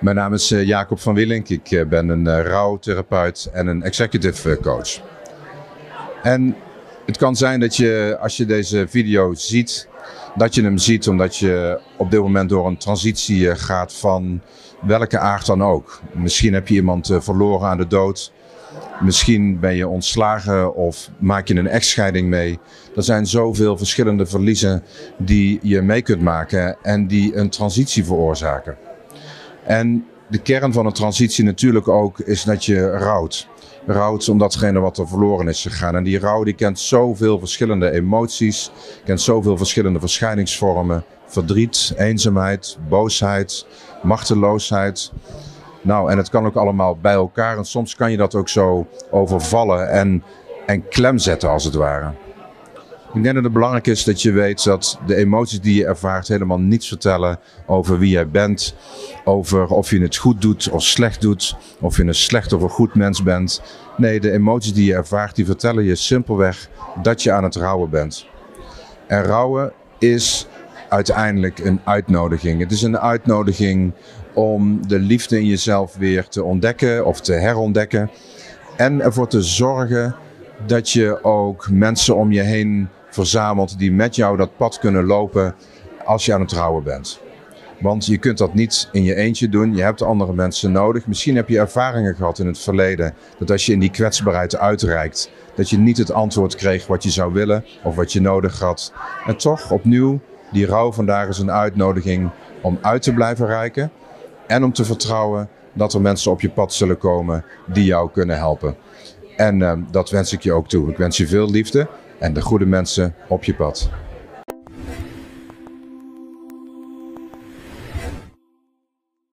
Mijn naam is eh, Jacob van Willink. Ik eh, ben een uh, rouwtherapeut en een executive coach. En het kan zijn dat je, als je deze video ziet, dat je hem ziet omdat je op dit moment door een transitie gaat van welke aard dan ook. Misschien heb je iemand verloren aan de dood. Misschien ben je ontslagen of maak je een echtscheiding mee. Er zijn zoveel verschillende verliezen die je mee kunt maken en die een transitie veroorzaken. En de kern van een transitie natuurlijk ook is dat je rouwt. Rouwt om datgene wat er verloren is gegaan. En die rouw die kent zoveel verschillende emoties, kent zoveel verschillende verschijningsvormen. Verdriet, eenzaamheid, boosheid, machteloosheid. Nou, en het kan ook allemaal bij elkaar. En soms kan je dat ook zo overvallen en, en klem zetten als het ware. Ik denk dat het belangrijk is dat je weet dat de emoties die je ervaart helemaal niets vertellen over wie jij bent. Over of je het goed doet of slecht doet. Of je een slecht of een goed mens bent. Nee, de emoties die je ervaart, die vertellen je simpelweg dat je aan het rouwen bent. En rouwen is uiteindelijk een uitnodiging. Het is een uitnodiging om de liefde in jezelf weer te ontdekken of te herontdekken. En ervoor te zorgen dat je ook mensen om je heen verzamelt die met jou dat pad kunnen lopen als je aan het trouwen bent. Want je kunt dat niet in je eentje doen. Je hebt andere mensen nodig. Misschien heb je ervaringen gehad in het verleden dat als je in die kwetsbaarheid uitreikt, dat je niet het antwoord kreeg wat je zou willen of wat je nodig had. En toch opnieuw, die rouw vandaag is een uitnodiging om uit te blijven reiken en om te vertrouwen dat er mensen op je pad zullen komen die jou kunnen helpen. En uh, dat wens ik je ook toe. Ik wens je veel liefde en de goede mensen op je pad.